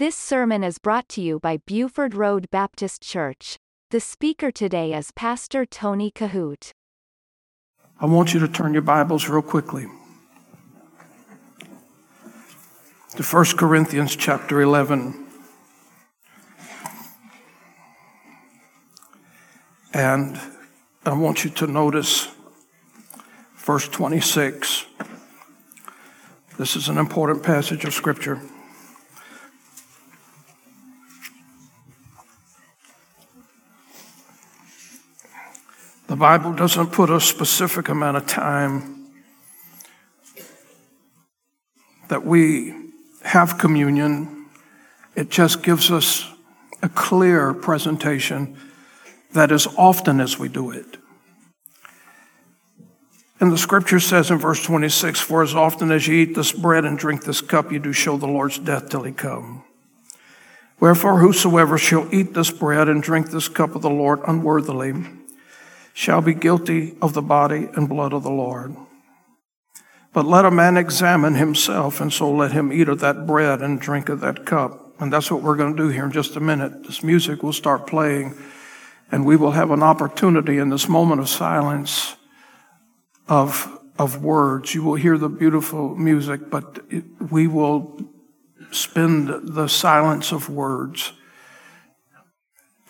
This sermon is brought to you by Buford Road Baptist Church. The speaker today is Pastor Tony Kohout. I want you to turn your Bibles real quickly to 1 Corinthians chapter 11. And I want you to notice verse 26. This is an important passage of Scripture. The Bible doesn't put a specific amount of time that we have communion. It just gives us a clear presentation that as often as we do it. And the scripture says in verse 26 For as often as you eat this bread and drink this cup, you do show the Lord's death till he come. Wherefore, whosoever shall eat this bread and drink this cup of the Lord unworthily, shall be guilty of the body and blood of the Lord. But let a man examine himself, and so let him eat of that bread and drink of that cup. And that's what we're going to do here in just a minute. This music will start playing, and we will have an opportunity in this moment of silence of, of words. You will hear the beautiful music, but it, we will spend the silence of words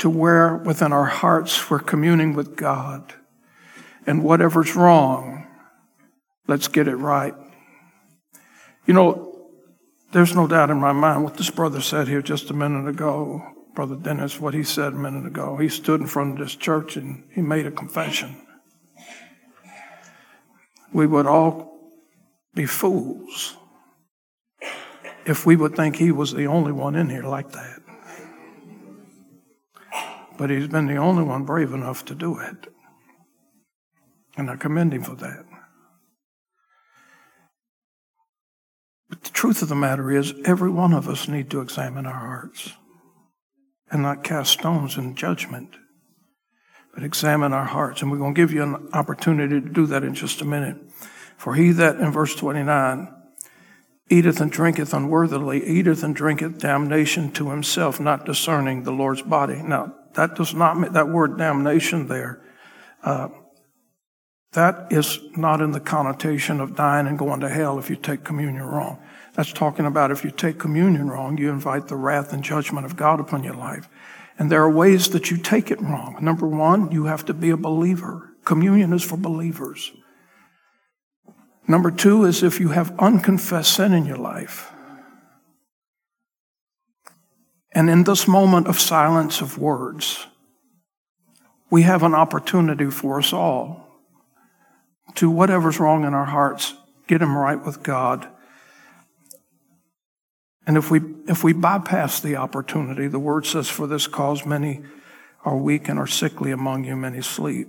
to where within our hearts we're communing with God. And whatever's wrong, let's get it right. You know, there's no doubt in my mind what this brother said here just a minute ago. Brother Dennis, what he said a minute ago. He stood in front of this church and he made a confession. We would all be fools if we would think he was the only one in here like that but he's been the only one brave enough to do it. And I commend him for that. But the truth of the matter is, every one of us need to examine our hearts and not cast stones in judgment, but examine our hearts. And we're going to give you an opportunity to do that in just a minute. For he that, in verse 29, eateth and drinketh unworthily, eateth and drinketh damnation to himself, not discerning the Lord's body. Now, that does not mean that word damnation there. Uh, that is not in the connotation of dying and going to hell if you take communion wrong. That's talking about if you take communion wrong, you invite the wrath and judgment of God upon your life. And there are ways that you take it wrong. Number one, you have to be a believer. Communion is for believers. Number two is if you have unconfessed sin in your life. And in this moment of silence of words, we have an opportunity for us all to whatever's wrong in our hearts, get them right with God. And if we, if we bypass the opportunity, the word says, For this cause many are weak and are sickly among you, many sleep.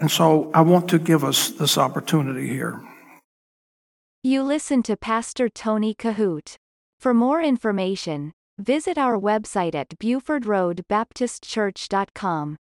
And so I want to give us this opportunity here. You listen to Pastor Tony Kohout. For more information, visit our website at BufordRoadBaptistChurch.com.